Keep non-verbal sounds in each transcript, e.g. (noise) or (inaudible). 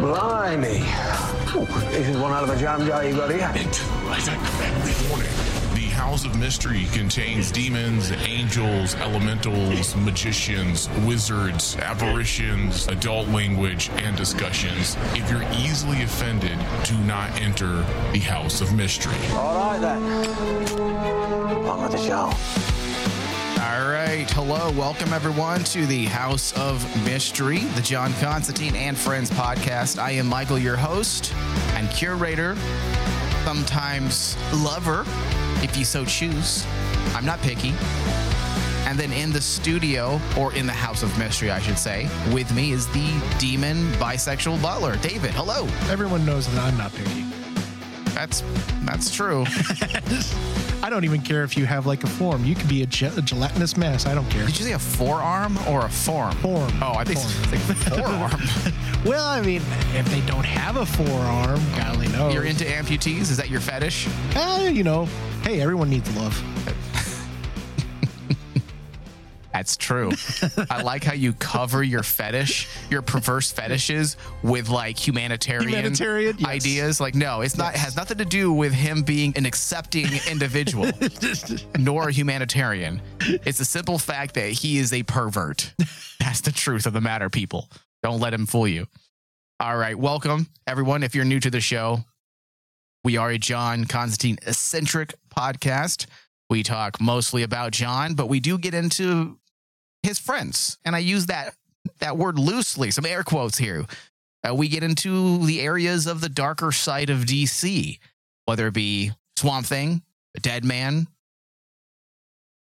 Blimey. Ooh, this is one out of a jam jar you got here. It, Right at warning. The House of Mystery contains demons, angels, elementals, magicians, wizards, apparitions, adult language, and discussions. If you're easily offended, do not enter the House of Mystery. All right then. On with the show. Right. Hello. Welcome, everyone, to the House of Mystery, the John Constantine and Friends podcast. I am Michael, your host and curator, sometimes lover, if you so choose. I'm not picky. And then in the studio, or in the House of Mystery, I should say, with me is the demon bisexual butler, David. Hello. Everyone knows that I'm not picky. That's that's true. (laughs) I don't even care if you have like a form. You could be a, a gelatinous mess. I don't care. Did you say a forearm or a form? Form. Oh, I think Form. it's like forearm. (laughs) Well, I mean, if they don't have a forearm, God only knows. You're into amputees? Is that your fetish? Eh, you know, hey, everyone needs love. That's true. I like how you cover your fetish, your perverse fetishes with like humanitarian, Humanitarian, yes. ideas. Like, no, it's not. It has nothing to do with him being an accepting individual, (laughs) nor a humanitarian. It's the simple fact that he is a pervert. That's the truth of the matter, people. Don't let him fool you. All right, welcome everyone. If you're new to the show, we are a John Constantine eccentric podcast. We talk mostly about John, but we do get into his friends, and I use that that word loosely. Some air quotes here. Uh, we get into the areas of the darker side of DC, whether it be Swamp Thing, Deadman,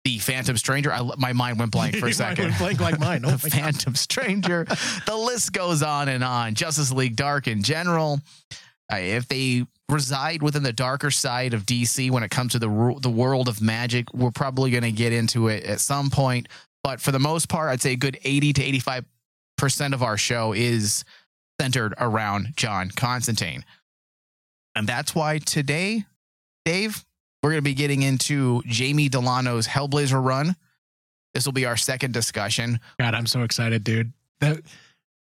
the Phantom Stranger. I, my mind went blank for a (laughs) second. went blank like mine. (laughs) Oh the God. Phantom Stranger. (laughs) the list goes on and on. Justice League Dark in general. Uh, if they reside within the darker side of DC when it comes to the the world of magic, we're probably going to get into it at some point. But for the most part, I'd say a good 80 to 85 percent of our show is centered around John Constantine. And that's why today, Dave, we're going to be getting into Jamie Delano's Hellblazer run. This will be our second discussion. God, I'm so excited, dude. That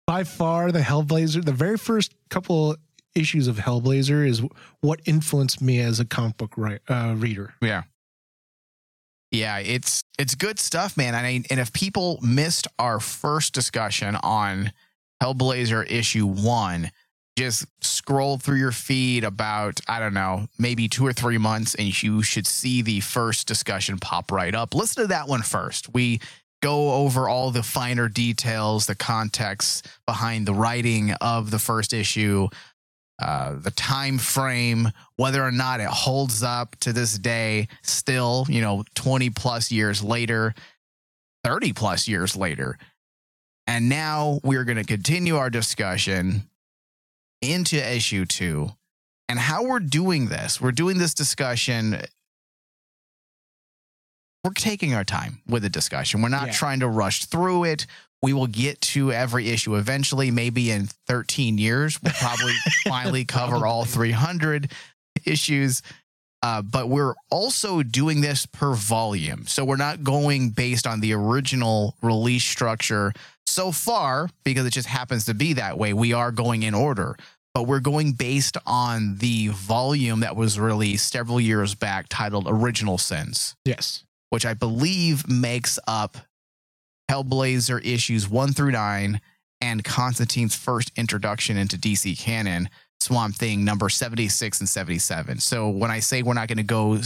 by far the Hellblazer, the very first couple issues of Hellblazer is what influenced me as a comic book ri- uh, reader. Yeah. Yeah, it's it's good stuff, man. And I, and if people missed our first discussion on Hellblazer issue 1, just scroll through your feed about I don't know, maybe 2 or 3 months and you should see the first discussion pop right up. Listen to that one first. We go over all the finer details, the context behind the writing of the first issue, uh, the time frame, whether or not it holds up to this day, still, you know, 20 plus years later, 30 plus years later. And now we're going to continue our discussion into issue two and how we're doing this. We're doing this discussion. We're taking our time with the discussion. We're not Yeah. trying to rush through it. We will get to every issue eventually. Maybe in 13 years, we'll probably (laughs) finally cover all 300 issues. Uh, but we're also doing this per volume. So we're not going based on the original release structure so far because it just happens to be that way. We are going in order, but we're going based on the volume that was released several years back titled Original Sins Yes. which I believe makes up Hellblazer issues one through nine and Constantine's first introduction into DC canon, Swamp Thing number 76 and 77. So when I say we're not going to go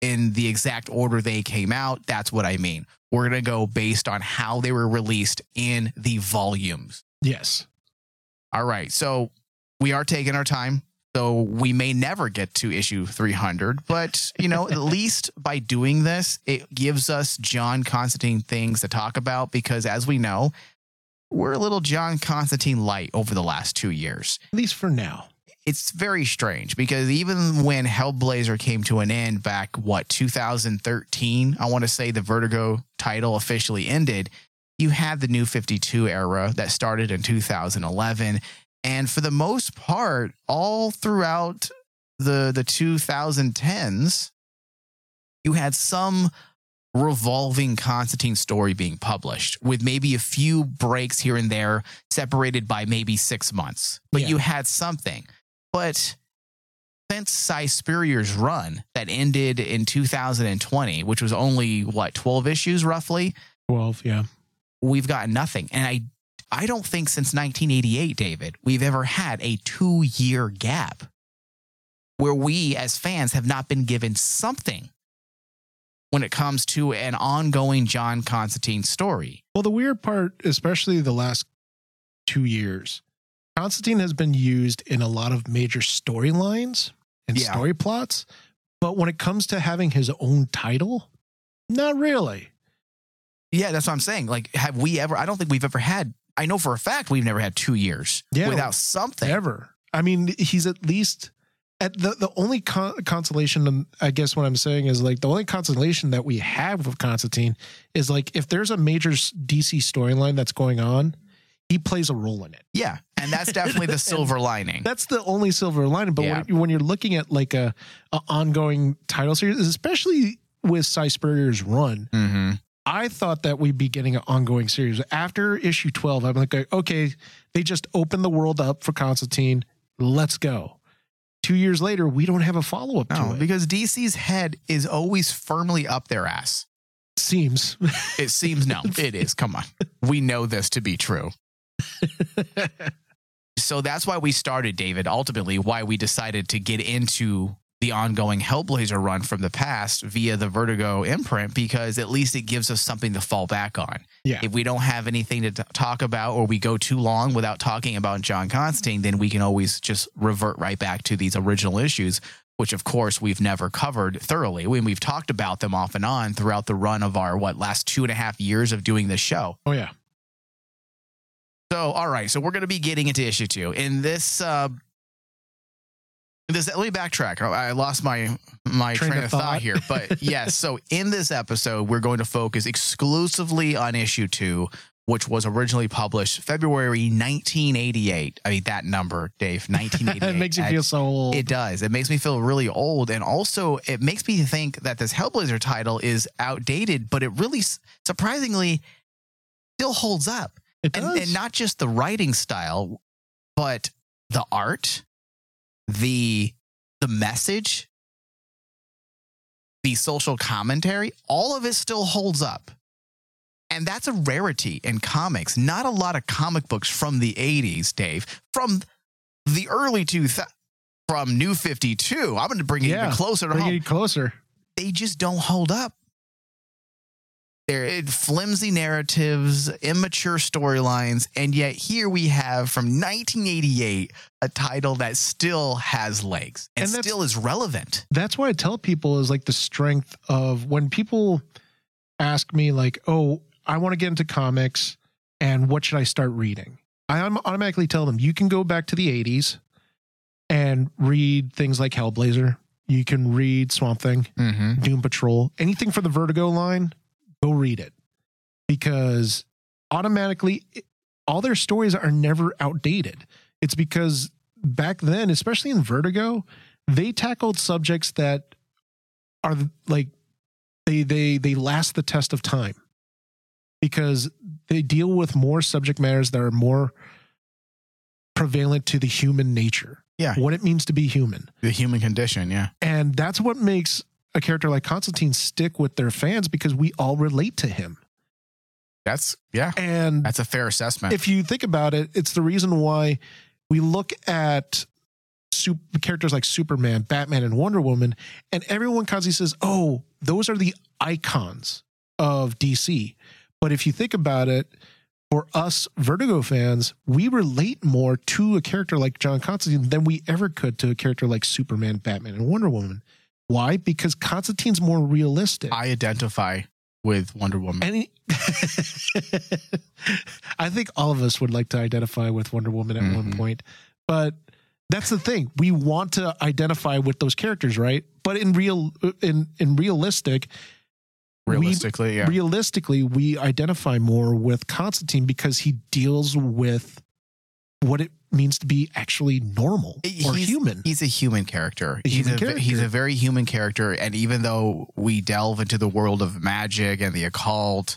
in the exact order they came out, that's what I mean. We're going to go based on how they were released in the volumes. Yes. All right. So we are taking our time. So we may never get to issue 300, but you know, at least by doing this, it gives us John Constantine things to talk about because as we know, we're a little John Constantine light over the last 2 years. At least for now. It's very strange because even when Hellblazer came to an end back what 2013, I want to say the Vertigo title officially ended, you had the new 52 era that started in 2011 and for the most part all throughout the the 2010s you had some revolving Constantine story being published with maybe a few breaks here and there separated by maybe six months. But Yeah. you had something. But since Si Spurrier's run that ended in 2020, which was only what, 12 issues roughly, 12, yeah. we've got nothing. And I I don't think since 1988, David, we've ever had a two year gap where we as fans have not been given something when it comes to an ongoing John Constantine story. Well, the weird part, especially the last two years, Constantine has been used in a lot of major storylines and Yeah. story plots. But when it comes to having his own title, not really. Yeah, that's what I'm saying. Like, have we ever? I don't think we've ever had. I know for a fact we've never had two years Yeah. without something. Ever. I mean, he's at least at the the only con- consolation. um, I guess what I'm saying is like the only consolation that we have with Constantine is like if there's a major DC storyline that's going on, he plays a role in it. Yeah, and that's definitely the (laughs) silver lining. That's the only silver lining. But Yeah. when, when you're looking at like a, a ongoing title series, especially with Si Spurrier's run, hmm I thought that we'd be getting an ongoing series. After issue 12, I'm like, okay, they just opened the world up for Constantine. Let's go. Two years later, we don't have a follow up No, to it. because DC's head is always firmly up their ass. Seems. It seems no, (laughs) it is. Come on. We know this to be true. (laughs) So that's why we started, David, ultimately, why we decided to get into the ongoing Hellblazer run from the past via the Vertigo imprint, because at least it gives us something to fall back on. Yeah. If we don't have anything to t- talk about or we go too long without talking about John Constantine, then we can always just revert right back to these original issues, which of course we've never covered thoroughly. When we've talked about them off and on throughout the run of our, what, last two and a half years of doing this show. oh, yeah. So, all right. So we're going to be getting into issue two. In this, uh, this let me backtrack. I I lost my my train, of thought. here, but (laughs) yes. So in this episode, we're going to focus exclusively on issue two, which was originally published February 1988. I mean that number, Dave, (laughs) 1988. it makes you feel so old. it does. It makes me feel really old. And also, it makes me think that this Hellblazer title is outdated, but it really, surprisingly, still holds up. It And, does. and not just the writing style, but the art, the the message, the social commentary, all of it still holds up. And that's a rarity in comics. Not a lot of comic books from the 80s, Dave, from the early 2000s, from New 52. I'm going to bring it Yeah, even closer to Bring home. it closer. They just don't hold up. They're flimsy narratives, immature storylines, and yet here we have from 1988 a title that still has legs and, And still is relevant. that's why I tell people is like the strength of when people ask me like, "Oh, I want to get into comics and what should I start reading?" I automatically tell them you can go back to the 80s and read things like Hellblazer. You can read Swamp Thing, Mm-hmm. Doom Patrol, anything for the Vertigo line, go read it. Because automatically all their stories are never outdated. It's because back then, especially in Vertigo, they tackled subjects that are like they they they last the test of time because they deal with more subject matters that are more prevalent to the human nature Yeah. what it means to be human The human condition, yeah. and that's what makes a character like constantine stick with their fans because we all relate to him That's yeah. and That's a fair assessment. if you think about it, it's the reason why we look at super, characters like Superman, Batman, and Wonder Woman, and everyone constantly says, "Oh, those are the icons of DC." But if you think about it, for us Vertigo fans, we relate more to a character like John Constantine than we ever could to a character like Superman, Batman, and Wonder Woman. Why? Because Constantine's more realistic. I identify with Wonder Woman. Any, (laughs) I think all of us would like to identify with Wonder Woman at one Mhm. point, but that's the thing. We want to identify with those characters, right? But in real, in in realistic, we- realistically, yeah. realistically, we identify more with Constantine because he deals with what it means to be actually normal or He's- human. He's a human character. A he's human a character. he's a very human character, and even though we delve into the world of magic and the occult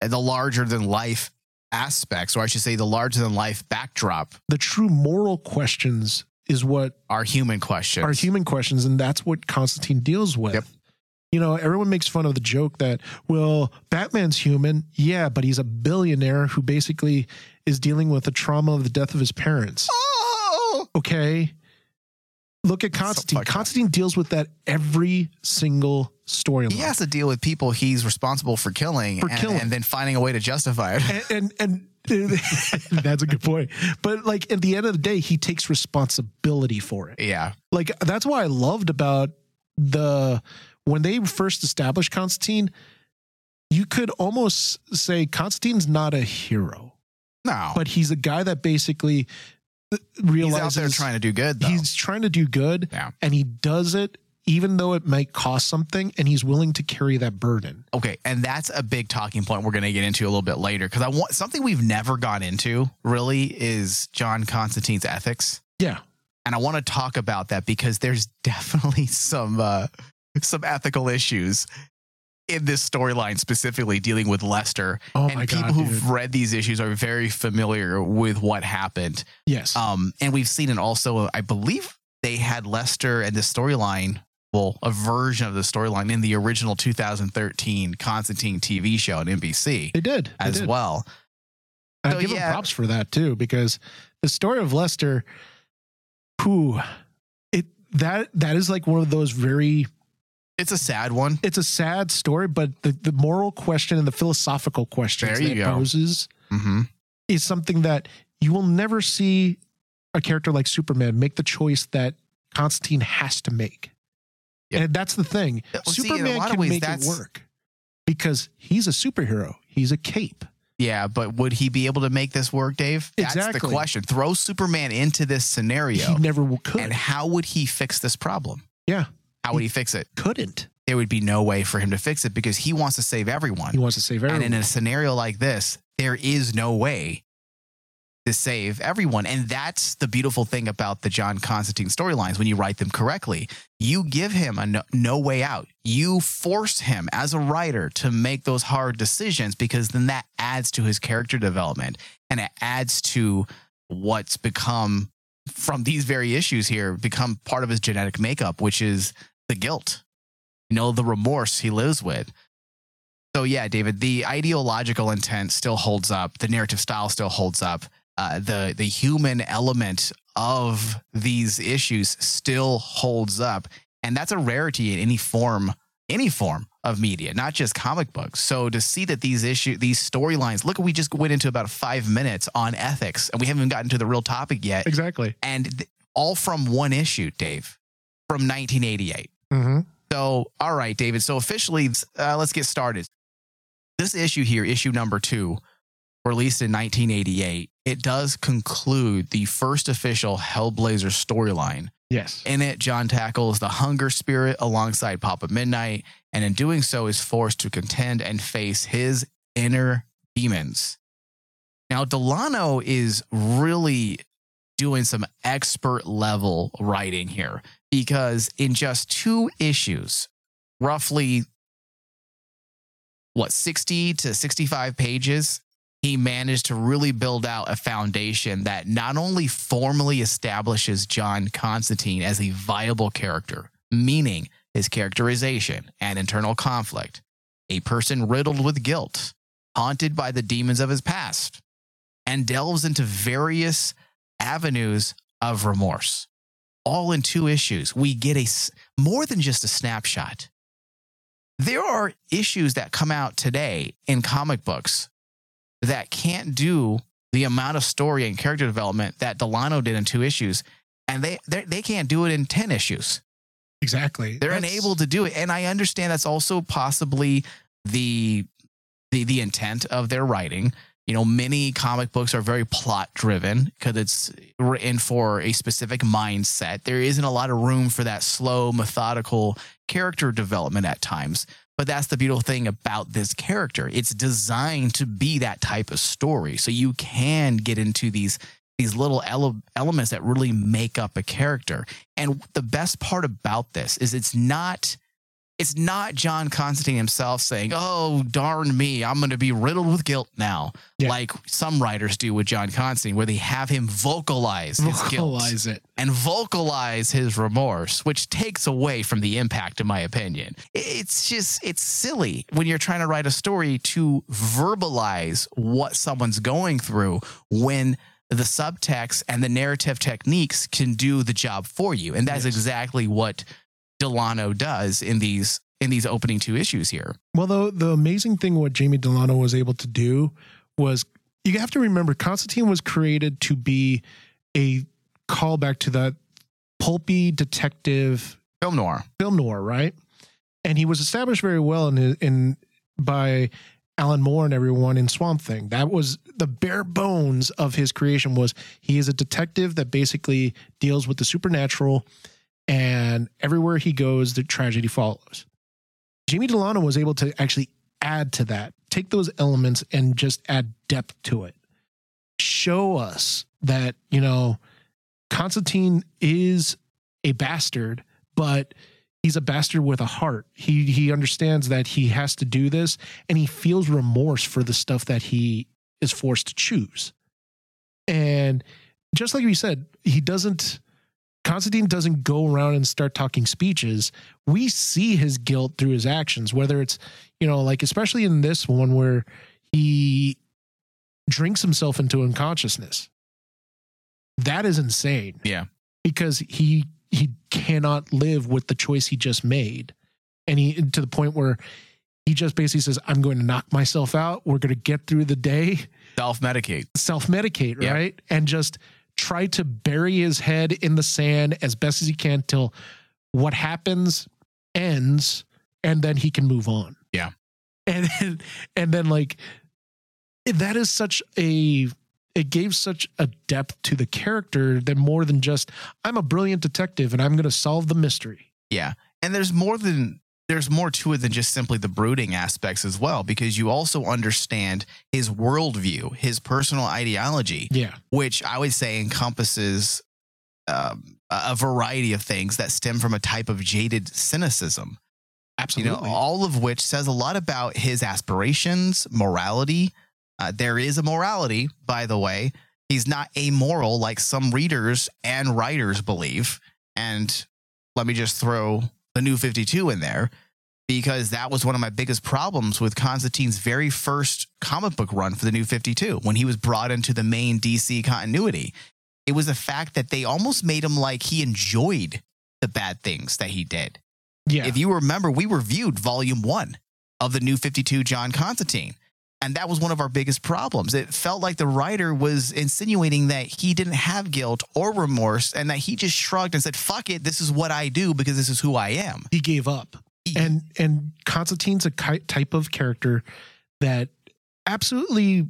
and the larger than life aspects, or I should say, the larger than life backdrop, the true moral questions is what are human questions. are human questions, and that's what Constantine deals with. Yep. You know, everyone makes fun of the joke that, well, Batman's human, yeah, but he's a billionaire who basically is dealing with the trauma of the death of his parents. Oh, Okay. Look at Constantine. Constantine deals with that every single storyline. he has to deal with people he's responsible for killing, For and, killing. and then finding a way to justify it. and and, and (laughs) that's a good point. But like at the end of the day, he takes responsibility for it. yeah, Like that's what I loved about the when they first established Constantine. You could almost say Constantine's not a hero, no, but he's a guy that basically realizes he's realizes out there trying to do good. Though. he's trying to do good, Yeah. and he does it even though it might cost something, and he's willing to carry that burden. Okay, and that's a big talking point we're going to get into a little bit later because I want something we've never gone into really is John Constantine's ethics, Yeah, and I want to talk about that because there's (laughs) definitely some uh, (laughs) some ethical issues in this storyline specifically dealing with Lester. Oh and people God, who've read these issues are very familiar with what happened. yes, Um, and we've seen it also. I believe they had Lester and the storyline. Well, a version of the storyline in the original 2013 Constantine TV show on NBC they did they as did. well. I So, give yeah. him props for that too, because the story of Lester, who it that that is like one of those very It's a sad one. it's a sad story, but the, the moral question and the philosophical question that it go. poses hmm is something that you will never see a character like Superman make the choice that Constantine has to make. Yep. And that's the thing. Well, see, Superman of can ways, make it work because he's a superhero. He's a cape. Yeah, but would he be able to make this work, Dave? That's the question. Throw Superman into this scenario, He never could. and how would he fix this problem? yeah, How would he fix it? couldn't. There would be no way for him to fix it because he wants to save everyone. He wants to save everyone. And in a scenario like this, there is no way to save everyone. And that's the beautiful thing about the John Constantine storylines when you write them correctly. You give him a no, no way out. You force him as a writer to make those hard decisions because then that adds to his character development and it adds to what's become from these very issues here become part of his genetic makeup, which is the guilt, you know, the remorse he lives with. So yeah, David, the ideological intent still holds up. The narrative style still holds up. Uh, the the human element of these issues still holds up, and that's a rarity in any form, any form of media, not just comic books. So to see that these issue, these storylines, look, we just went into about five minutes on ethics, and we haven't even gotten to the real topic yet, exactly. and th- all from one issue, Dave, from 1988. Mm-hmm. So, all right, David. So, officially, uh, let's get started. This issue here, issue number two, released in 1988, it does conclude the first official Hellblazer storyline. Yes. In it, John tackles the hunger spirit alongside Papa Midnight, and in doing so, is forced to contend and face his inner demons. Now, Delano is really doing some expert level writing here because in just two issues, roughly what 60 to 65 pages, he managed to really build out a foundation that not only formally establishes John Constantine as a viable character, meaning his characterization and internal conflict, a person riddled with guilt, haunted by the demons of his past, and delves into various avenues of remorse. All in two issues. We get a more than just a snapshot. There are issues that come out today in comic books that can't do the amount of story and character development that Delano did in two issues, and they they can't do it in ten issues. Exactly. They're That's- unable to do it, and I understand that's also possibly the the the intent of their writing. You know, many comic books are very plot driven because it's written for a specific mindset. There isn't a lot of room for that slow, methodical character development at times. But that's the beautiful thing about this character. It's designed to be that type of story. So you can get into these these little ele- elements that really make up a character. And the best part about this is it's not it's not John Constantine himself saying, "Oh, darn me, I'm going to be riddled with guilt now," Yeah. like some writers do with John Constantine, where they have him vocalize his guilt it. and vocalize his remorse, which takes away from the impact, in my opinion. It's just, it's silly when you're trying to write a story to verbalize what someone's going through when the subtext and the narrative techniques can do the job for you. And that's Yes. exactly what Delano does in these in these opening two issues here. Well, the the amazing thing what Jamie Delano was able to do was you have to remember Constantine was created to be a callback to that pulpy detective Film noir. film noir, right? And he was established very well in in by Alan Moore and everyone in Swamp Thing. That was the bare bones of his creation was he is a detective that basically deals with the supernatural and everywhere he goes the tragedy follows. Jamie Delano was able to actually add to that, take those elements and just add depth to it. Show us that, you know, Constantine is a bastard, but he's a bastard with a heart. He he understands that he has to do this and he feels remorse for the stuff that he is forced to choose. And just like we said, he doesn't Constantine doesn't go around and start talking speeches. We see his guilt through his actions, whether it's, you know, like especially in this one where he drinks himself into unconsciousness. That is insane Yeah. because he he cannot live with the choice he just made and he to the point where he just basically says i'm going to knock myself out we're going to get through the day Self medicate. self-medicate Yeah. right and just try to bury his head in the sand as best as he can till what happens ends and then he can move on Yeah. and then, and then like that is such a it gave such a depth to the character that more than just i'm a brilliant detective and i'm going to solve the mystery Yeah. And there's more than there's more to it than just simply the brooding aspects as well, because you also understand his worldview, his personal ideology, yeah which I would say encompasses um, a variety of things that stem from a type of jaded cynicism. You absolutely know, all of which says a lot about his aspirations, morality. Uh, there is a morality, by the way. He's not amoral like some readers and writers believe. And let me just throw the new 52 in there because that was one of my biggest problems with Constantine's very first comic book run for the new 52 when he was brought into the main DC continuity. It was the fact that they almost made him like he enjoyed the bad things that he did. yeah If you remember, we reviewed volume one of the new 52 John Constantine. And that was one of our biggest problems. It felt like the writer was insinuating that he didn't have guilt or remorse and that he just shrugged and said, fuck it, this is what I do because this is who I am. he gave up and and constantine's a ki- type of character that absolutely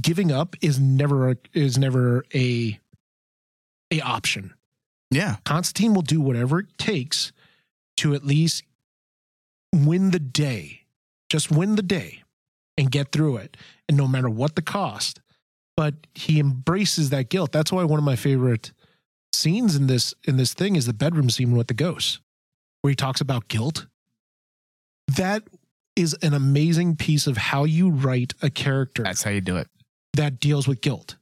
giving up is never a, is never a a option Yeah. constantine will do whatever it takes to at least win the day just win the day and get through it and no matter what the cost. But he embraces that guilt. That's why one of my favorite scenes in this in this thing is the bedroom scene with the ghosts where he talks about guilt. That is an amazing piece of how you write a character That's how you do it. that deals with guilt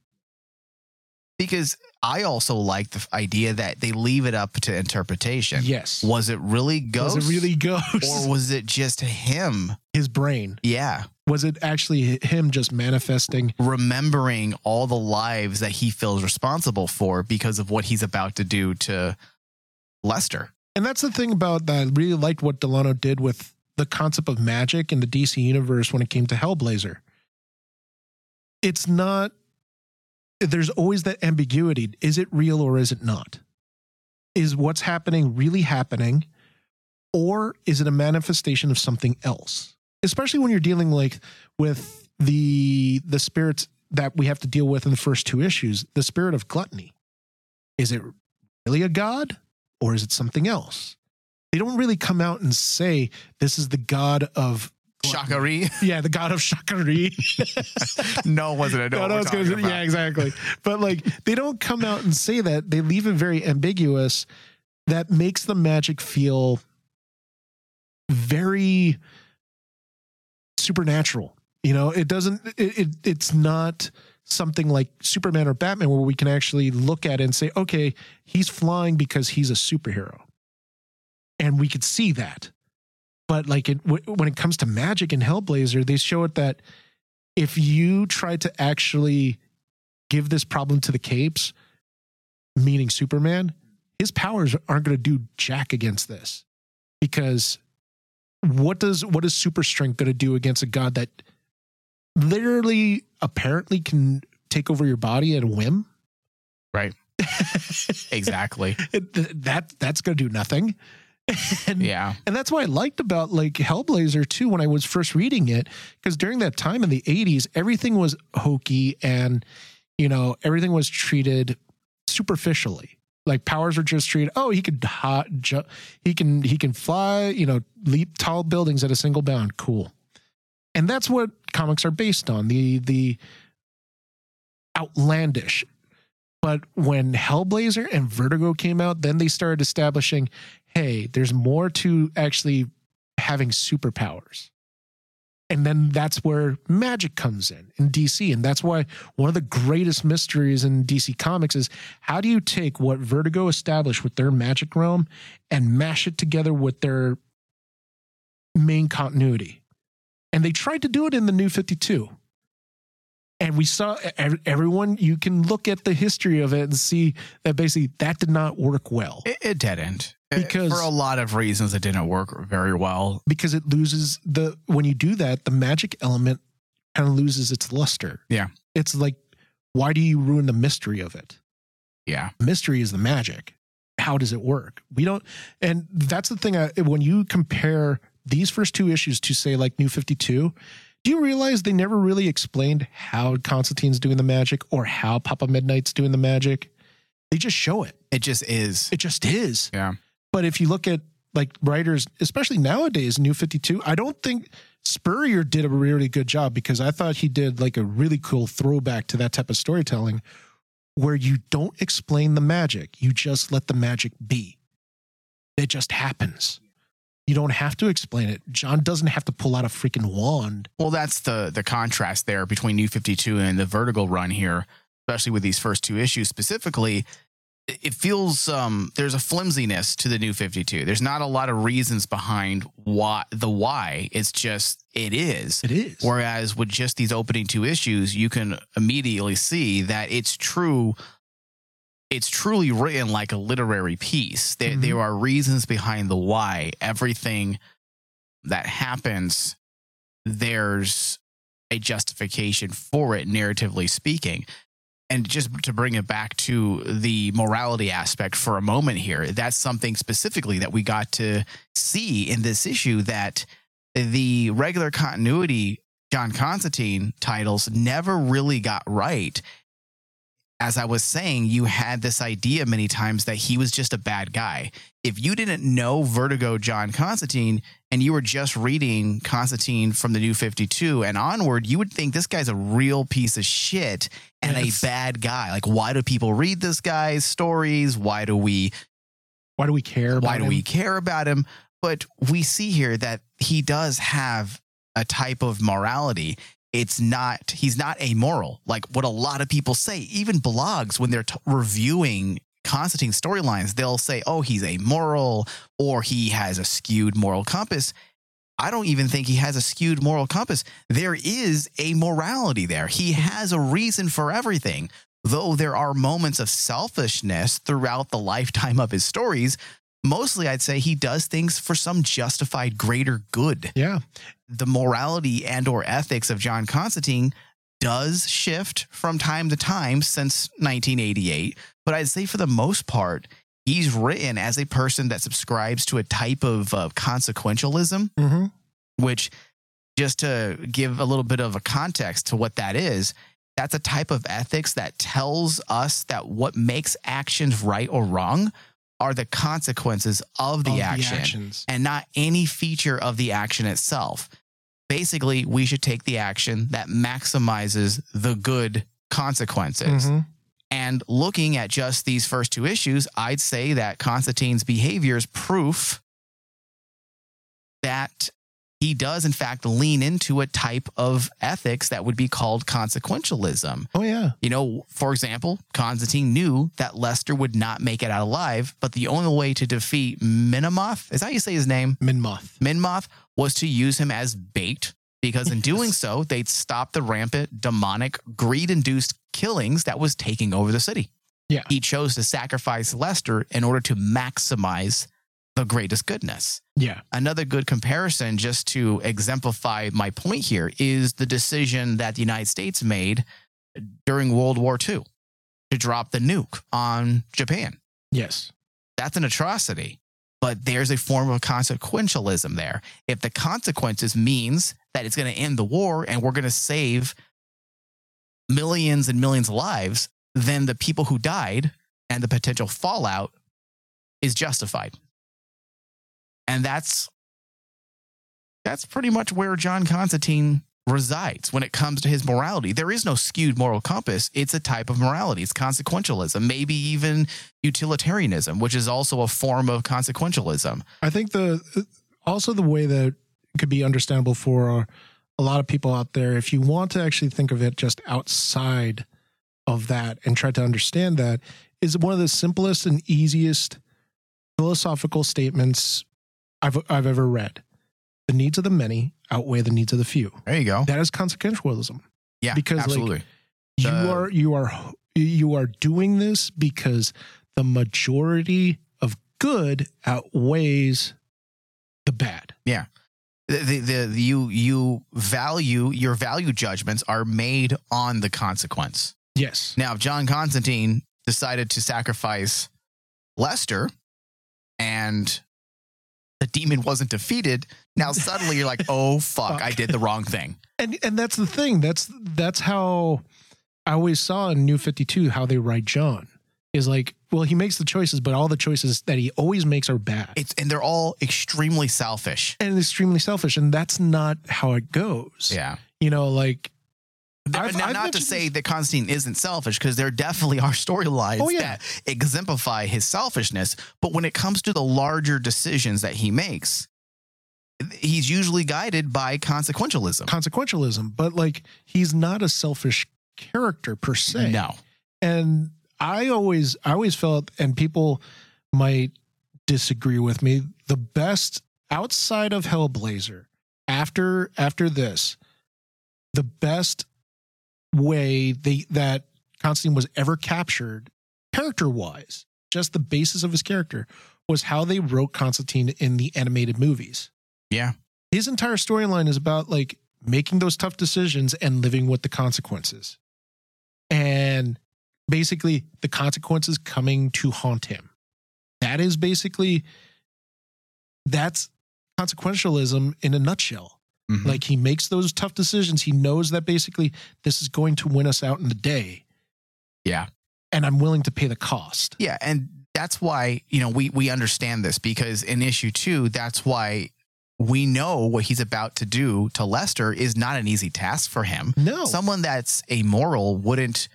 Because I also like the idea that they leave it up to interpretation. yes Was it really ghosts? was it really ghost Or was it just him? his brain Yeah. was it actually him just manifesting remembering all the lives that he feels responsible for because of what he's about to do to Lester. And that's the thing about that. I really liked what Delano did with the concept of magic in the DC universe when it came to Hellblazer. It's not, there's always that ambiguity. Is it real or is it not? Is what's happening really happening? Or is it a manifestation of something else? Especially when you're dealing like with the the spirits that we have to deal with in the first two issues, the spirit of gluttony. Is it really a god? or is it something else? They don't really come out and say this is the god of Shakari. Yeah, the god of Shakari. (laughs) no, wasn't it? no, no, we're it's gonna, talking about. yeah, exactly. But like, they don't come out and say that. They leave it very ambiguous. That makes the magic feel very supernatural. You know, it doesn't. It, it it's not something like Superman or Batman where we can actually look at it and say, okay, he's flying because he's a superhero, and we could see that. But like it, w- when it comes to magic and Hellblazer, they show it that if you try to actually give this problem to the capes, meaning Superman, his powers aren't going to do jack against this because what does what is super strength going to do against a god that literally apparently can take over your body at a whim Right. (laughs) Exactly. It- that that's going to do nothing (laughs) and Yeah. and that's what I liked about like Hellblazer too when I was first reading it because during that time in the 80s everything was hokey and you know everything was treated superficially. Like powers were just treated oh he could hot ju- he can he can fly you know leap tall buildings at a single bound. Cool. And that's what comics are based on the the outlandish. But when Hellblazer and Vertigo came out, then they started establishing hey, there's more to actually having superpowers. And then that's where magic comes in in DC. And that's why one of the greatest mysteries in DC Comics is how do you take what Vertigo established with their magic realm and mash it together with their main continuity? And they tried to do it in the new 52 and we saw everyone you can look at the history of it and see that basically that did not work well It, it didn't. Because- for a lot of reasons, it didn't work very well. because it loses the when you do that the magic element kind of loses its luster Yeah. it's like why do you ruin the mystery of it Yeah. mystery is the magic how does it work we don't and that's the thing I, when you compare these first two issues to say like new 52 do you realize they never really explained how constantine's doing the magic or how papa midnight's doing the magic they just show it It just is. it just is Yeah. But if you look at like writers, especially nowadays, New 52, I don't think Spurrier did a really good job because I thought he did like a really cool throwback to that type of storytelling where you don't explain the magic, you just let the magic be. It just happens. You don't have to explain it. John doesn't have to pull out a freaking wand. Well, that's the the contrast there between New Fifty Two and the Vertigo run here, especially with these first two issues specifically. It feels um, there's a flimsiness to the New Fifty Two. There's not a lot of reasons behind why the why. It's just it is. It is. Whereas with just these opening two issues, you can immediately see that it's true. It's truly written like a literary piece. There, Mhm. there are reasons behind the why. Everything that happens, there's a justification for it, narratively speaking. And just to bring it back to the morality aspect for a moment here, that's something specifically that we got to see in this issue that the regular continuity John Constantine titles never really got right. As I was saying, you had this idea many times that he was just a bad guy. If you didn't know Vertigo John Constantine and you were just reading Constantine from the New 52 and onward, you would think this guy's a real piece of shit and Yes. a bad guy. Like, why do people read this guy's stories? Why do we Why do we care? why do him? we care about him? But we see here that he does have a type of morality. It's not, he's not amoral, like what a lot of people say. Even blogs, when they're t- reviewing Constantine storylines, they'll say, oh, he's amoral or he has a skewed moral compass. I don't even think he has a skewed moral compass. There is a morality there. He has a reason for everything. Though there are moments of selfishness throughout the lifetime of his stories, mostly I'd say he does things for some justified greater good. Yeah. The morality and or ethics of John Constantine does shift from time to time since 1988, but I'd say for the most part, he's written as a person that subscribes to a type of uh, consequentialism hmm which just to give a little bit of a context to what that is that's a type of ethics that tells us that what makes actions right or wrong are the consequences of the, Of action actions. and not any feature of the action itself basically we should take the action that maximizes the good consequences. Mhm. And looking at just these first two issues, I'd say that Constantine's behavior is proof that he does, in fact, lean into a type of ethics that would be called consequentialism. Oh yeah. You know, for example, Constantine knew that Lester would not make it out alive, but the only way to defeat Minimoth, is that how you say his name? Minmoth. Minmoth was to use him as bait because in doing so, they'd stop the rampant, demonic, greed induced killings that was taking over the city. Yeah. He chose to sacrifice Lester in order to maximize the greatest goodness. Yeah. Another good comparison, just to exemplify my point here, is the decision that the United States made during World War II to drop the nuke on Japan Yes. that's an atrocity. But there's a form of consequentialism there. If the consequences means that it's going to end the war and we're going to save millions and millions of lives, then the people who died and the potential fallout is justified. And that's that's pretty much where John Constantine resides when it comes to his morality. There is no skewed moral compass. It's a type of morality. It's consequentialism, maybe even utilitarianism, which is also a form of consequentialism. I think the also the way that could be understandable for a lot of people out there, if you want to actually think of it just outside of that and try to understand that, is one of the simplest and easiest philosophical statements I've I've ever read. The needs of the many outweigh the needs of the few. There you go. That is consequentialism. Yeah, because, like, absolutely. You The- are you are you are doing this because the majority of good outweighs the bad. Yeah. the, the, the- you you value your value judgments are made on the consequence. Yes. Now, if John Constantine decided to sacrifice Lester and the demon wasn't defeated, now suddenly you're like, oh fuck, (laughs) Fuck. I did the wrong thing. And and that's the thing. That's that's how I always saw in New 52 how they write John. Is like, well, he makes the choices, but all the choices that he always makes are bad. It's and they're all extremely selfish. and extremely selfish. And that's not how it goes. Yeah. You know, like not I've- not to say that Constantine isn't selfish, because there definitely are storylines Oh, yeah. that exemplify his selfishness. But when it comes to the larger decisions that he makes, he's usually guided by consequentialism. consequentialism, but like he's not a selfish character per se. no. and I always I always felt and people might disagree with me the best outside of Hellblazer after after this the best way they that Constantine was ever captured character wise just the basis of his character was how they wrote Constantine in the animated movies Yeah. his entire storyline is about like making those tough decisions and living with the consequences. And basically the consequences coming to haunt him. That is basically that's consequentialism in a nutshell. Mhm. Like he makes those tough decisions. He knows that basically this is going to win us out in the day. Yeah. And I'm willing to pay the cost. Yeah, and that's why you know we we understand this because in issue two, that's why we know what he's about to do to Lester is not an easy task for him. No. Someone that's amoral wouldn't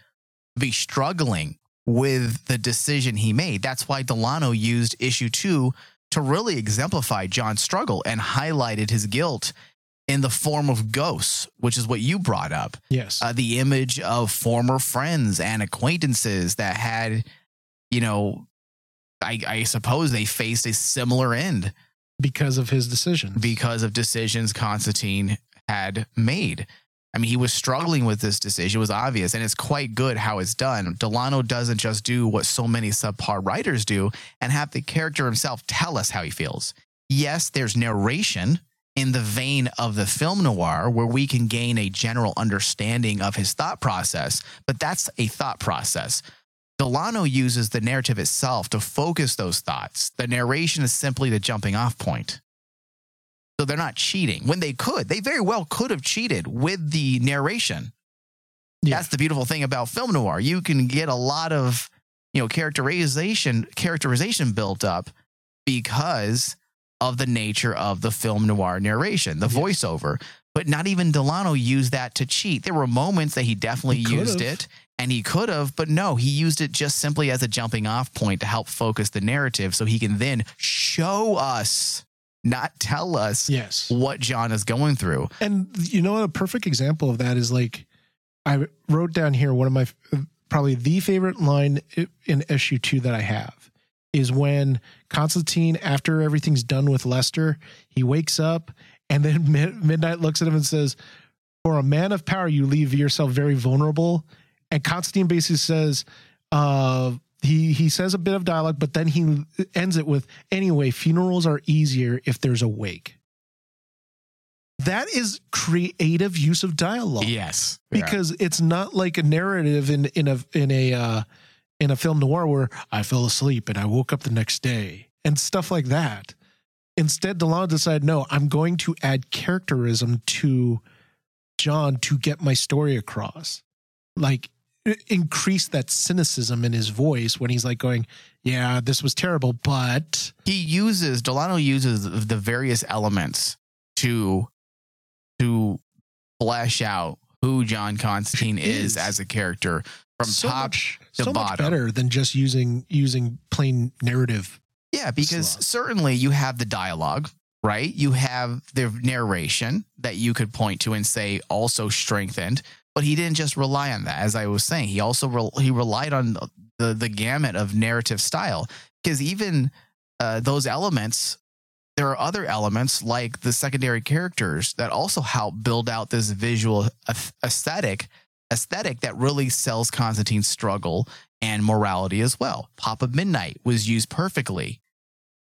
be struggling with the decision he made. That's why Delano used issue two to really exemplify John's struggle and highlighted his guilt in the form of ghosts, which is what you brought up yes. uh, the image of former friends and acquaintances that had, you know, I, I suppose they faced a similar end because of his decisions. because of decisions Constantine had made. I mean, he was struggling with this decision. It was obvious, and it's quite good how it's done. Delano doesn't just do what so many subpar writers do and have the character himself tell us how he feels. Yes, there's narration in the vein of the film noir where we can gain a general understanding of his thought process, but that's a thought process. Delano uses the narrative itself to focus those thoughts. The narration is simply the jumping off point. So they're not cheating when they could. They very well could have cheated with the narration. Yeah. That's the beautiful thing about film noir. You can get a lot of, you know, characterization characterization built up because of the nature of the film noir narration, the Yes. voiceover. but not even Delano used that to cheat. There were moments that he definitely He used it and he could have, but no, he used it just simply as a jumping off point to help focus the narrative so he can then show us, not tell us Yes. what John is going through. And you know, a perfect example of that is like I wrote down here one of my probably the favorite line in issue two that I have is when Constantine, after everything's done with Lester, he wakes up and then (laughs) Mid- Midnight looks at him and says, For a man of power, you leave yourself very vulnerable. And Constantine basically says, uh, he he says a bit of dialogue, but then he ends it with, anyway, funerals are easier if there's a wake. That is creative use of dialogue Yes. because it's not like a narrative in in a in a uh, in a film noir where I fell asleep and I woke up the next day and stuff like that. Instead, Delano decided, no, I'm going to add characterism to John to get my story across. Like increase that cynicism in his voice when he's like going, "Yeah, this was terrible, but he uses Delano uses the various elements to to flesh out who John Constantine is, Is. as a character from so top much, to so much better than just using using plain narrative." Yeah, because Slot. certainly you have the dialogue, right? You have the narration that you could point to and say also strengthened, but he didn't just rely on that. As I was saying, he also rel he relied on the the gamut of narrative style because even uh, those elements, there are other elements like the secondary characters that also help build out this visual aesthetic aesthetic that really sells Constantine's struggle and morality as well. Papa Midnight was used perfectly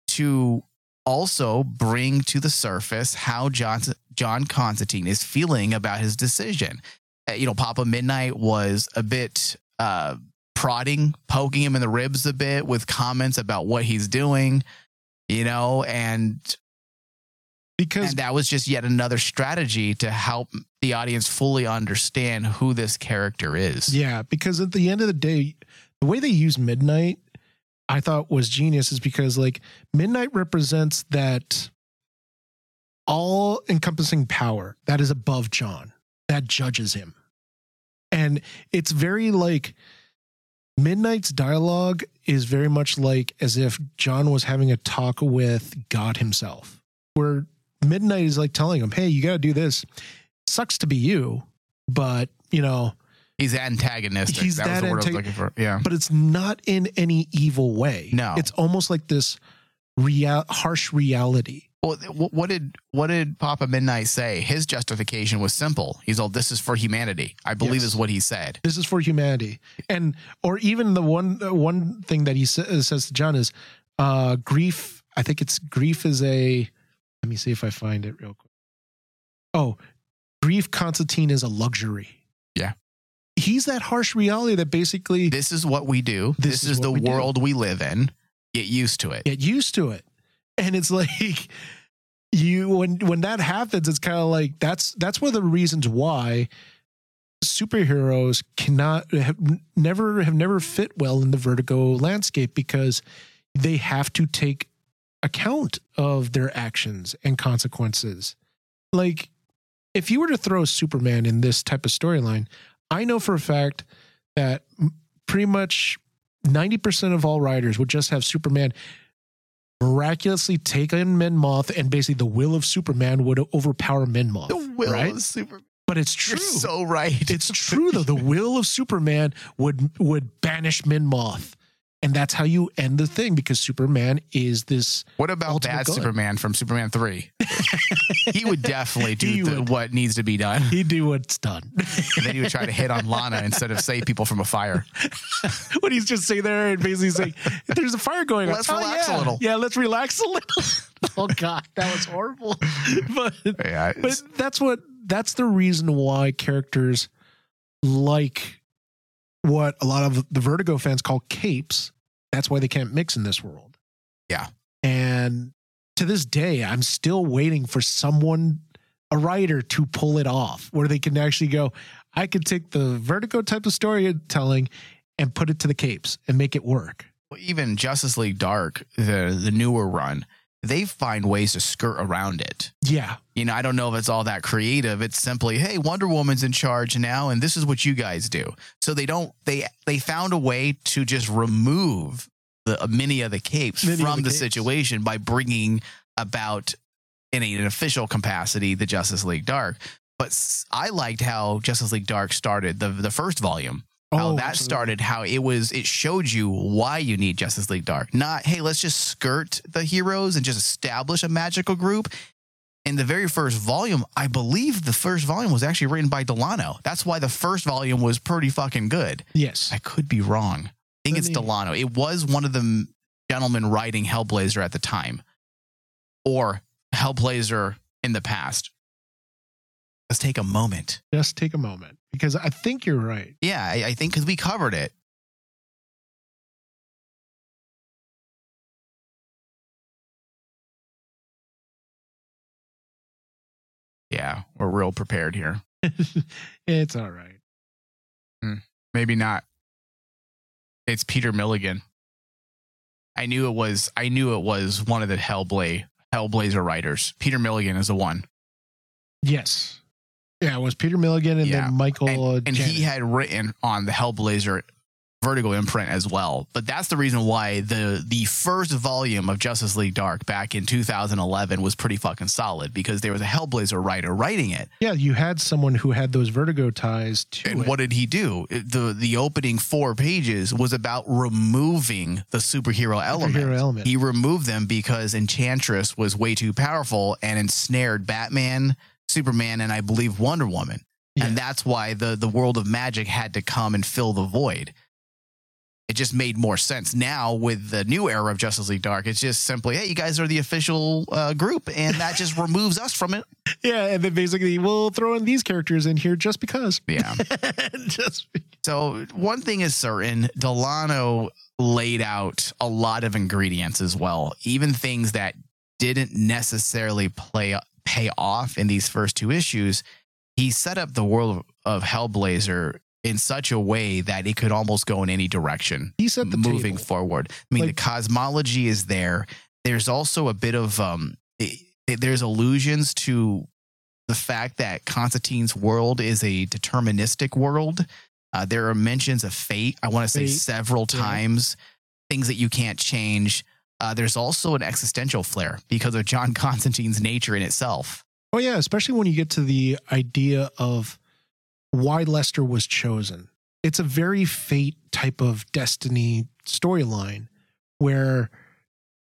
to also bring to the surface how John, John Constantine is feeling about his decision. Uh, you know, Papa Midnight was a bit uh, prodding, poking him in the ribs a bit with comments about what he's doing, you know, and Because and that was just yet another strategy to help the audience fully understand who this character is. Yeah, because at the end of the day, the way they use midnight, I thought was genius is because like midnight represents that all encompassing power that is above John, that judges him. And it's very like Midnight's dialogue is very much like as if John was having a talk with God himself, where Midnight is like telling him, Hey, you got to do this. Sucks to be you, but you know, He's antagonistic. He's that was that the word I was looking for. Yeah. but it's not in any evil way. No. it's almost like this real harsh reality. Well, what did what did Papa Midnight say? His justification was simple. He's all, "This is for humanity." I believe Yes. is what he said. This is for humanity, and or even the one uh, one thing that he sa- says to John is, uh, grief. I think it's grief is a. Let me see if I find it real quick. Oh, grief, Constantine is a luxury. Yeah. he's that harsh reality that basically This is what we do. This, This is, is the we do. world we live in. Get used to it. get used to it and it's (laughs) like you when when that happens it's kind of like that's that's one of the reasons why superheroes cannot have never have never fit well in the vertigo landscape because they have to take account of their actions and consequences like if you were to throw superman in this type of storyline i know for a fact that pretty much 90% of all writers would just have superman miraculously take in Mnemoth, and basically the will of Superman would overpower Mnemoth. The will right? of super. But it's true. You're so right. it's true though. The will of Superman would would banish Mnemoth, and that's how you end the thing because Superman is this. What about bad good. Superman from Superman Three? he would (laughs) definitely do the, would. what needs to be done. He'd do what's done. And then he would try to hit on Lana instead of save people from a fire. (laughs) when he's just sitting there and basically saying, "There's a fire going on. Let's Oh, relax a little." Yeah, let's relax a little." (laughs) oh God, that was horrible. but Yeah, but that's what that's the reason why characters like what a lot of the vertigo fans call capes. That's why they can't mix in this world. Yeah. and to this day i'm still waiting for someone a writer to pull it off where they can actually go i could take the vertigo type of storytelling and put it to the capes and make it work. Even Justice League Dark, the the newer run, they find ways to skirt around it. Yeah. You know, I don't know if it's all that creative. It's simply, hey, Wonder Woman's in charge now, and this is what you guys do. So they don't they they found a way to just remove the uh, many of the capes Many from the the, capes. situation by bringing about in an official capacity the Justice League Dark. But I liked how Justice League Dark started the the first volume Oh, how Oh, that absolutely. started how it was it showed you why you need justice league dark. Not hey let's just skirt the heroes and just establish a magical group. In the very first volume i believe the first volume was actually written by delano. That's why the first volume was pretty fucking good. Yes. i could be wrong. I think it's delano. It was one of the gentlemen writing hellblazer at the time. Or hellblazer in the past let's take a moment Just take a moment because I think you're right. yeah i, I think because we covered it Yeah, we're real prepared here. (laughs) it's all right. Hmm, maybe not. It's Peter Milligan. I knew it was. I knew it was one of the Hellbla Hellblazer writers. Peter Milligan is the one, Yes. Yeah, it was Peter Milligan and Yeah. then Michael. and, uh, and he had written on the Hellblazer Vertigo imprint as well. But that's the reason why the the first volume of Justice League Dark back in 2011 was pretty fucking solid because there was a Hellblazer writer writing it. yeah, you had someone who had those Vertigo ties to And it. what did he do? The the opening four pages was about removing the superhero element. Superhero element. He removed them because Enchantress was way too powerful and ensnared Batman, Superman, and I believe Wonder Woman. Yeah. And that's why the the world of magic had to come and fill the void. It just made more sense now with the new era of Justice League Dark. It's just simply, hey, you guys are the official uh, group, and that just (laughs) removes us from it. yeah, and then basically we'll throw in these characters in here just because. Yeah. (laughs) just So one thing is certain, Delano laid out a lot of ingredients as well, even things that didn't necessarily play pay off in these first two issues. He set up the world of Hellblazer in such a way that it could almost go in any direction he set the moving table. forward. I mean, Like- the cosmology is there. There's also a bit of um, it, it- there's allusions to the fact that Constantine's world is a deterministic world. Uh, there are mentions of fate. I want to say several yeah. times, things that you can't change. Uh, there's also an existential flair because of John (laughs) Constantine's nature in itself. Oh yeah, especially when you get to the idea of why Lester was chosen. It's a very fate type of destiny storyline where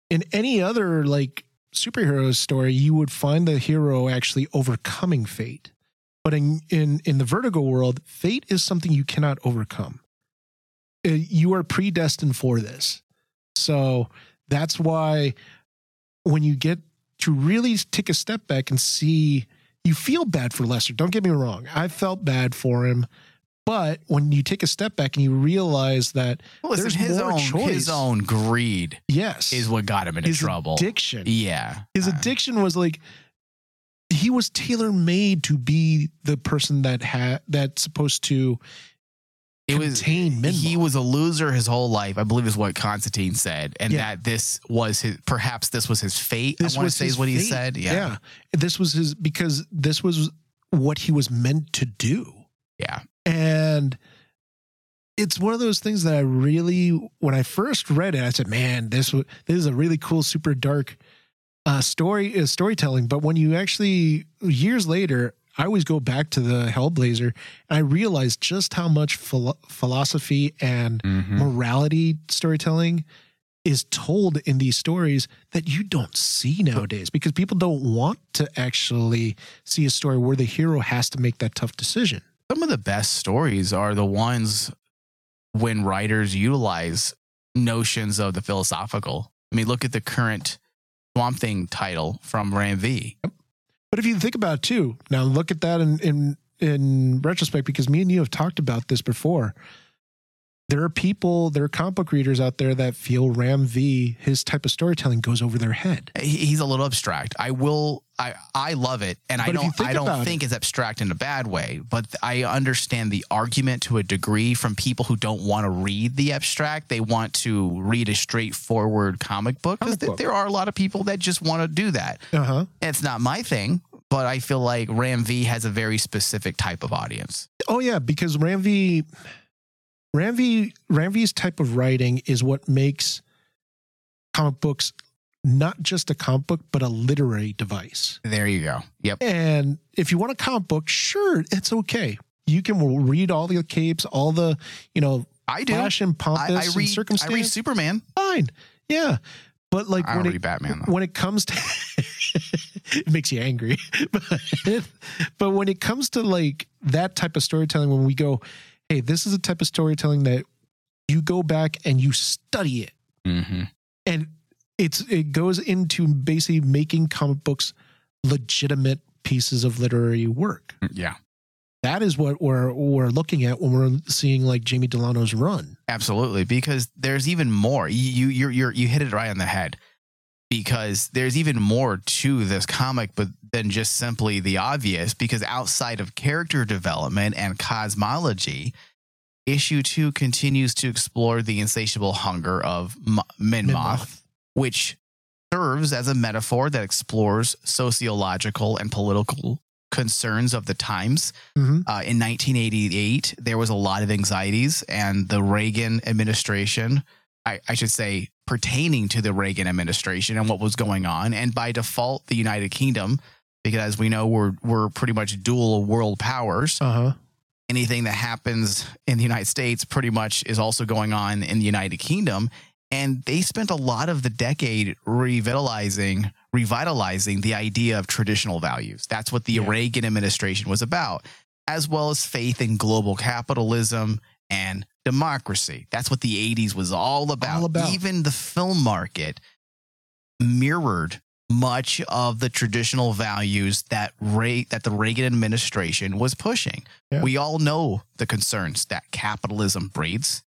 in any other like superhero story you would find the hero actually overcoming fate. But in in in the Vertigo world, fate is something you cannot overcome. Uh, You are predestined for this. So that's why when you get to really take a step back and see you feel bad for Lester. Don't get me wrong. I felt bad for him. But when you take a step back and you realize that Listen, There's his more own choice. his own greed yes, is what got him into his trouble. addiction, yeah, his Uh, addiction was like he was tailor made to be the person that had that's supposed to it was he was a loser his whole life. I believe is what Constantine said, and Yeah. that this was his perhaps this was his fate. this I want to say is what he fate. said. Yeah, this was his because this was what he was meant to do. yeah. And it's one of those things that I really, when I first read it, I said, "Man, this this is a really cool, super dark uh, story uh, storytelling." But when you actually years later, I always go back to the Hellblazer, and I realized just how much philo- philosophy and Mhm. morality storytelling is told in these stories that you don't see nowadays because people don't want to actually see a story where the hero has to make that tough decision. Some of the best stories are the ones when writers utilize notions of the philosophical. I mean, look at the current Swamp Thing title from Ram V. But if you think about it too, now look at that in in in retrospect because me and you have talked about this before. There are people, there are comic book readers out there that feel Ram V, his type of storytelling goes over their head. He's a little abstract. I will. I I love it, and I But you don't. think I don't think it's abstract in a bad way. But I understand the argument to a degree from people who don't want to read the abstract. They want to read a straightforward comic book Comic book. there are a lot of people that just want to do that. Uh huh. It's not my thing, but I feel like Ram V has a very specific type of audience. Oh yeah, because Ram V, Ram V, Ram V's type of writing is what makes comic books not just a comic book, but a literary device. There you go. Yep. And if you want a comic book, sure, it's okay. You can read all the capes, all the, you know, I do. flash and I, pompous I and read. I circumstance. read Superman. Fine. Yeah. But like I when read it, Batman when it comes to (laughs) it makes you angry. (laughs) but, but when it comes to like that type of storytelling, when we go, hey, this is a type of storytelling that you go back and you study it. Mm-hmm. And it's it goes into basically making comic books legitimate pieces of literary work. Yeah. That is what we're we're looking at when we're seeing like Jamie Delano's run. Absolutely, because there's even more. You you you you hit it right on the head. Because there's even more to this comic, but than just simply the obvious. Because outside of character development and cosmology, issue two continues to explore the insatiable hunger of M- Mnemoth, which serves as a metaphor that explores sociological and political concerns of the times. Mhm. Uh, in 1988, there was a lot of anxieties, and the Reagan administration, I, I should say, pertaining to the Reagan administration and what was going on, and by default, the United Kingdom, because as we know, we're we're pretty much dual world powers. Uh huh. Anything that happens in the United States pretty much is also going on in the United Kingdom. And they spent a lot of the decade revitalizing, revitalizing the idea of traditional values. That's what the Yeah. Reagan administration was about, as well as faith in global capitalism and democracy. That's what the 80s was all about. All about. Even the film market mirrored much of the traditional values that Ray, that the Reagan administration was pushing. Yeah. We all know the concerns that capitalism breeds.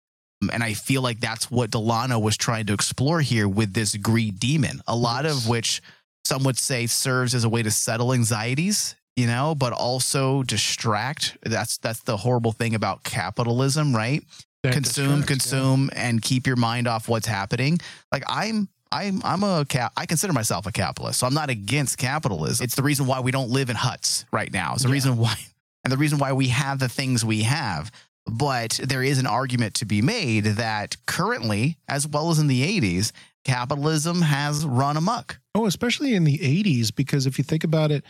Um, and I feel like that's what Delano was trying to explore here with this greed demon, a lot Yes. of which some would say serves as a way to settle anxieties, you know, but also distract. That's that's the horrible thing about capitalism, right? That consume, distracts, yeah. consume, and keep your mind off what's happening. Like I'm, I'm, I'm a cap. I consider myself a capitalist, so I'm not against capitalism. It's the reason why we don't live in huts right now. It's the Yeah. reason why, and the reason why we have the things we have. But there is an argument to be made that currently, as well as in the '80s, capitalism has run amok. Oh, especially in the 80s, because if you think about it,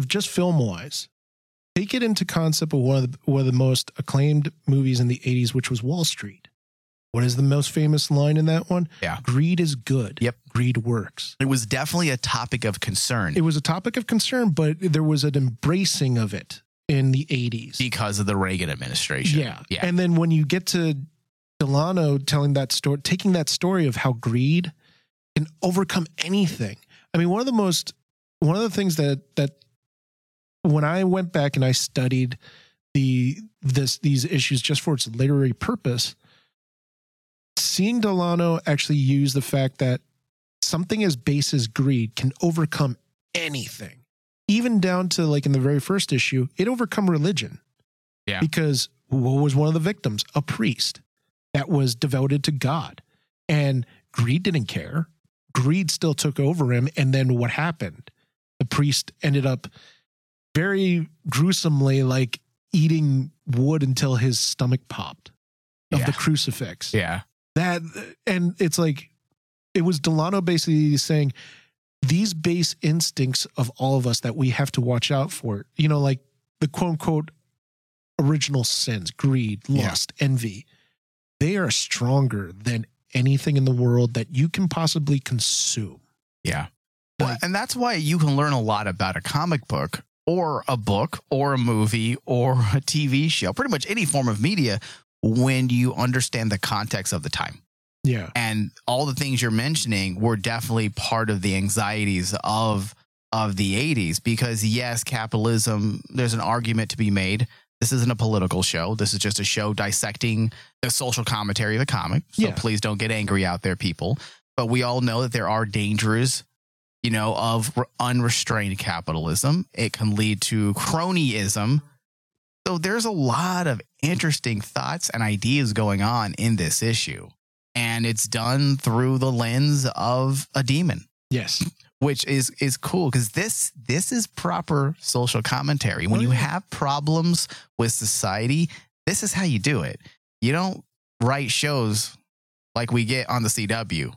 just film wise, take it into concept of one of, the, one of the most acclaimed movies in the 80s, which was Wall Street. What is the most famous line in that one? Yeah. Greed is good. Yep. Greed works. It was definitely a topic of concern It was a topic of concern, but there was an embracing of it in the 80s. because of the Reagan administration. Yeah. yeah, And then when you get to Delano telling that story, taking that story of how greed can overcome anything. I mean, one of the most, one of the things that, that when I went back and I studied the, this, these issues just for its literary purpose, seeing Delano actually use the fact that something as base as greed can overcome anything, even down to like in the very first issue, it overcome religion. Yeah. Because what was one of the victims? A priest that was devoted to God. And greed didn't care. Greed still took over him. And then what happened? The priest ended up very gruesomely like eating wood until his stomach popped of Yeah. the crucifix yeah, that and it's like it was Delano basically saying these base instincts of all of us that we have to watch out for you know like the quote unquote original sins greed Yeah. lust envy they are stronger than anything in the world that you can possibly consume Yeah. Well, and that's why you can learn a lot about a comic book or a book or a movie or a TV show, pretty much any form of media when you understand the context of the time. yeah And all the things you're mentioning were definitely part of the anxieties of of the 80s because yes, capitalism there's an argument to be made This isn't a political show. This is just a show dissecting the social commentary of the comic. So Yeah. please don't get angry out there, people. But we all know that there are dangers, you know, of re- unrestrained capitalism. It can lead to cronyism. So there's a lot of interesting thoughts and ideas going on in this issue. And it's done through the lens of a demon Yes. which is is cool because this this is proper social commentary. When Oh, you have problems with society, this is how you do it. You don't write shows like we get on the CW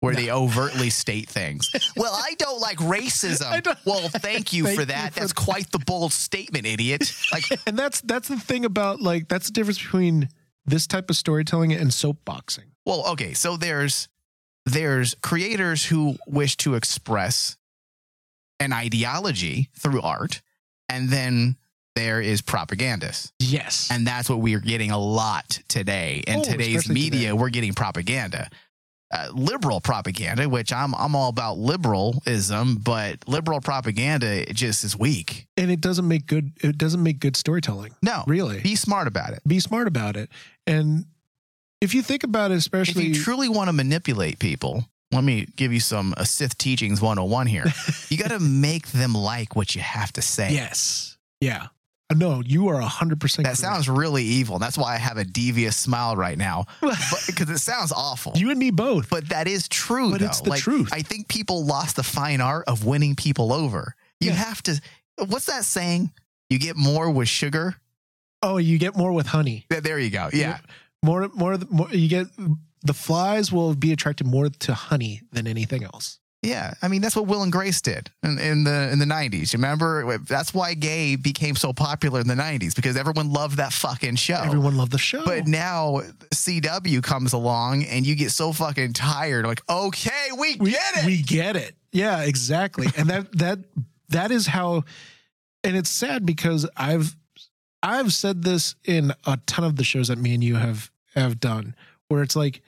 where they overtly state things. (laughs) Well, I don't like racism. don't- Well, thank you Thank for you that. for That's that. quite the bold statement, idiot. Like (laughs) And that's that's the thing about like that's the difference between this type of storytelling and soapboxing. Well, okay, so there's there's creators who wish to express an ideology through art, and then there is propagandists. Yes. And that's what we are getting a lot today. In Oh, today's media, today. we're getting propaganda. Uh, liberal propaganda, which I'm I'm all about liberalism, but liberal propaganda just is weak. and it doesn't make good it doesn't make good storytelling. No, Really. be smart about it. Be smart about it. And if you think about it, especially If you truly want to manipulate people, let me give you some uh, Sith teachings 101 here. (laughs) you got to make them like what you have to say. Yes. Yeah. No, you are hundred percent That sounds really evil. That's why I have a devious smile right now, (laughs) because it sounds awful. you and me both. but that is true, But though. it's the truth. I think people lost the fine art of winning people over. You Yeah. have to. What's that saying? You get more with sugar. Oh, you get more with honey. There you go. Yeah. More more, more you get the flies will be attracted more to honey than anything else. Yeah, I mean that's what Will and Grace did in, in the in the nineties. Remember, that's why gay became so popular in the nineties because everyone loved that fucking show. Everyone loved the show. But now CW comes along and you get so fucking tired. Like, okay, we, we get it. We get it. Yeah, exactly. and that (laughs) that that is how and it's sad because I've I've said this in a ton of the shows that me and you have have done where it's like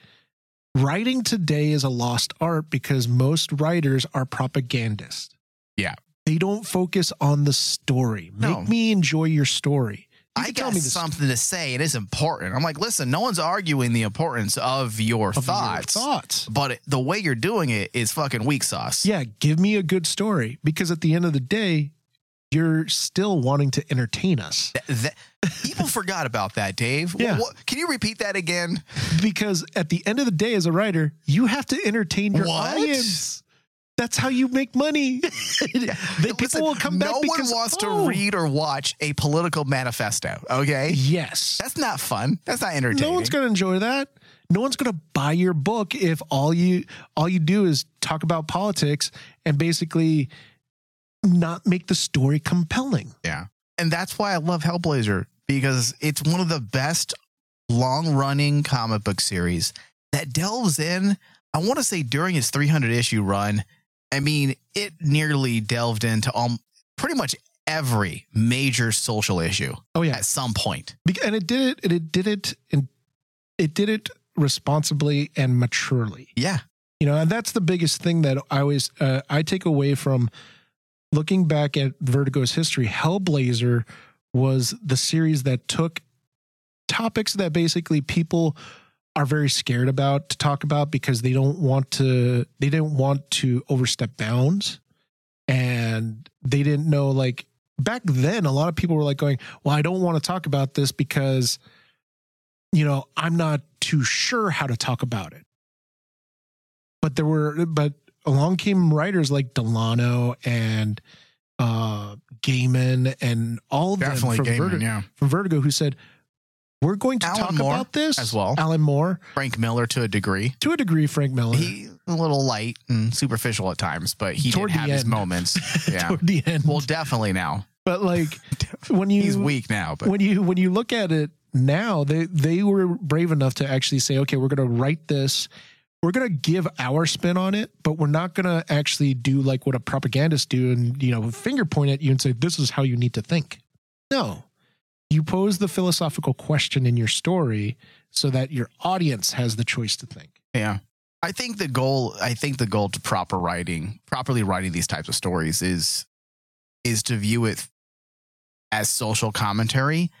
writing today is a lost art because most writers are propagandists. Yeah. They don't focus on the story. Make No. me enjoy your story. You I got something to say. It is important. I'm like, listen, no one's arguing the importance of your of your thoughts, thoughts. but it, the way you're doing it is fucking weak sauce. Yeah, give me a good story because at the end of the day, you're still wanting to entertain us. Th- people (laughs) forgot about that, Dave. Yeah. what- can you repeat that again? because at the end of the day as a writer you have to entertain your What? audience that's how you make money (laughs) people Listen, will come back no because, one wants oh, to read or watch a political manifesto. Okay, yes that's not fun. That's not entertaining. no one's going to enjoy that no one's going to buy your book if all you all you do is talk about politics and basically not make the story compelling Yeah. And that's why I love Hellblazer because it's one of the best long running comic book series that delves in. I want to say during its 300 issue run, I mean, it nearly delved into um, pretty much every major social issue oh yeah at some and it did it and it did it and it did it responsibly and maturely Yeah. you know and that's the biggest thing that i always uh, i take away from looking back at vertigo's history hellblazer was the series that took topics that basically people are very scared about to talk about because they don't want to they didn't want to overstep bounds. And they didn't know like back then a lot of people were like going well i don't want to talk about this because you know i'm not too sure how to talk about it. But there were but along came writers like delano and uh gaiman and all of them from, Gaiman, Vertigo, yeah. from vertigo who said we're going to Alan talk Moore about this as well. alan moore Frank Miller to a degree. to a degree frank miller He a little light and superficial at times, but he Toward did have his moments. (laughs) Yeah. toward the end well, definitely now. but like (laughs) when you He's weak now, but when you when you look at it now, they they were brave enough to actually say, okay, we're going to write this. We're going to give our spin on it, but we're not going to actually do like what a propagandist do and you know finger point at you and say this is how you need to think. No, you pose the philosophical question in your story so that your audience has the choice to think. Yeah. I think the goal I think the goal to proper writing, properly writing these types of stories is is to view it as social commentary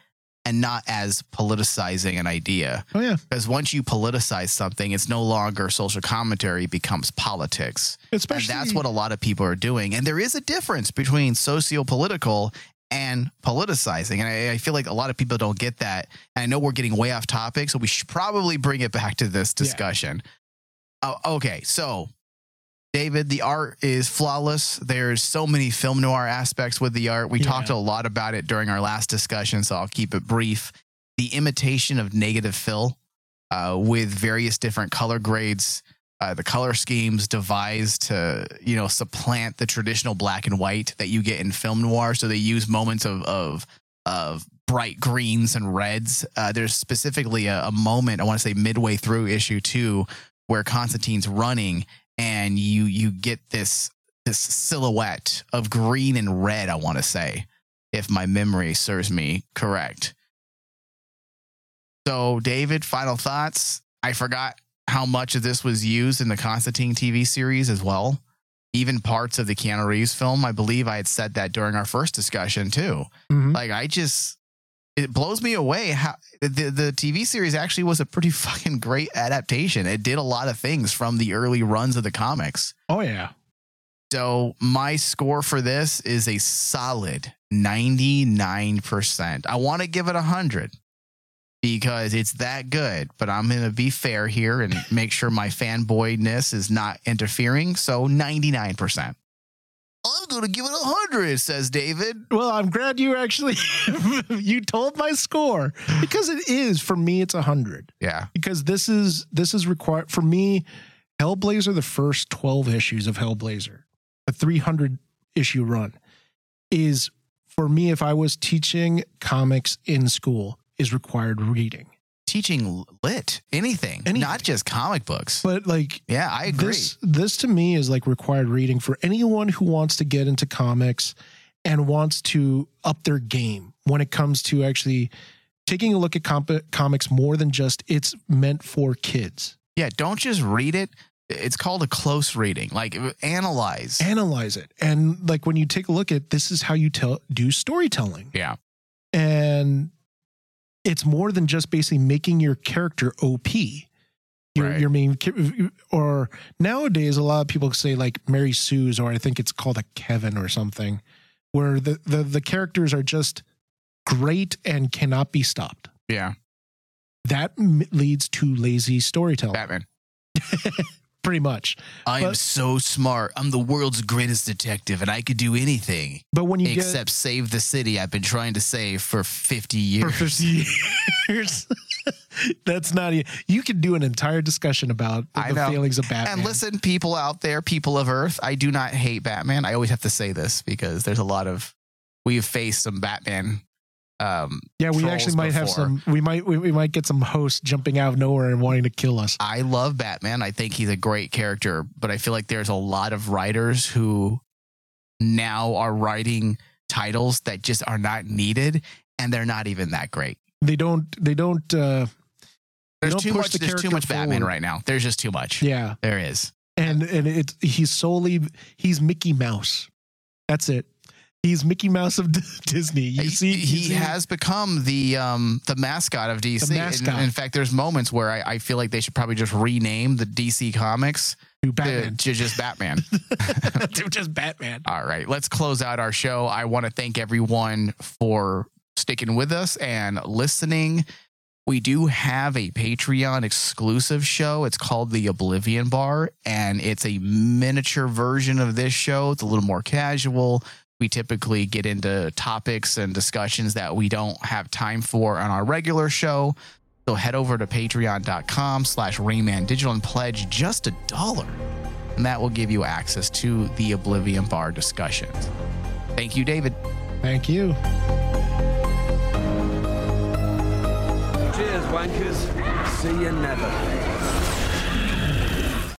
and not as politicizing an idea. Oh yeah, Because once you politicize something, it's no longer social commentary, it becomes politics. especially and that's what a lot of people are doing. And there is a difference between socio political and politicizing. And I, I feel like a lot of people don't get that. And I know we're getting way off topic, so we should probably bring it back to this Yeah. discussion. Oh, okay, so David, the art is flawless. There's so many film noir aspects with the art. We Yeah. talked a lot about it during our last discussion, so I'll keep it brief. The imitation of negative fill uh, with various different color grades, uh, the color schemes devised to you know supplant the traditional black and white that you get in film noir. So they use moments of of of bright greens and reds. Uh, there's specifically a, a moment I want to say midway through issue two where Constantine's running and you you get this this silhouette of green and red. I want to say, if my memory serves me correct. So, David, final thoughts. I forgot how much of this was used in the Constantine TV series as well. Even parts of the Keanu Reeves film. I believe I had said that during our first discussion too. Mhm. Like I just it blows me away how the the TV series actually was a pretty (laughs) fucking great adaptation. It did a lot of things from the early runs of the comics. oh yeah. So my score for this is a solid 99%. I want to give it 100 because it's that good, but I'm going to be fair here and make sure my fanboyness is not interfering. So 99%. I'm going to give it a 100, says David. Well, I'm glad you actually (laughs) you told my score because it is for me. It's a hundred Yeah. because this is this is required for me. Hellblazer, the first twelve issues of Hellblazer, a 300 issue run, is for me. If I was teaching comics in school, is required reading. Teaching lit, anything, not just comic books. But like Yeah, I agree. This this to me is like required reading for anyone who wants to get into comics and wants to up their game when it comes to actually taking a look at comp- comics more than just it's meant for kids. yeah, don't just read it. It's called a close reading. Like uh, analyze. Analyze it. And like when you take a look at this is how you tell do storytelling. yeah. And it's more than just basically making your character OP. Your, Right. your main or nowadays a lot of people say like Mary Sue's or I think it's called a Kevin or something where the, the the characters are just great and cannot be stopped. Yeah. That m- leads to lazy storytelling Batman. (laughs) pretty much. I am so smart. I'm the world's greatest detective and I could do anything But when you except save the city I've been trying to save for 50 years. for 50 years (laughs) that's not e- you could do an entire discussion about the, I the know. failings of Batman. And listen, people out there, people of Earth, I do not hate Batman. I always have to say this because there's a lot of we've faced some Batman. Um, Yeah, we actually might have some. We might we, we might get some hosts jumping out of nowhere and wanting to kill us. I love Batman. I think he's a great character, but I feel like there's a lot of writers who now are writing titles that just are not needed, and they're not even that great. They don't. They don't. uh There's don't too much. the There's too much Batman right now. There's just too much. Yeah, There is. and and it's he's solely he's Mickey Mouse. That's it. He's Mickey Mouse of D- (laughs) Disney. You see, he, see- has become the um the mascot of DC. The In- mascot. In, fact, there's moments where I, I feel like they should probably just rename the DC comics to to, Batman. to just Batman. (laughs) to just Batman. All right, let's close out our show. I want to thank everyone for sticking with us and listening. We do have a Patreon exclusive show. It's called The Oblivion Bar, and it's a miniature version of this show. It's a little more casual. We typically get into topics and discussions that we don't have time for on our regular show. So head over to patreon.com slash Rayman Digital and pledge just a dollar and that will give you access to the Oblivion Bar discussions. Thank you, David. Thank you. Cheers, wankers. See you never.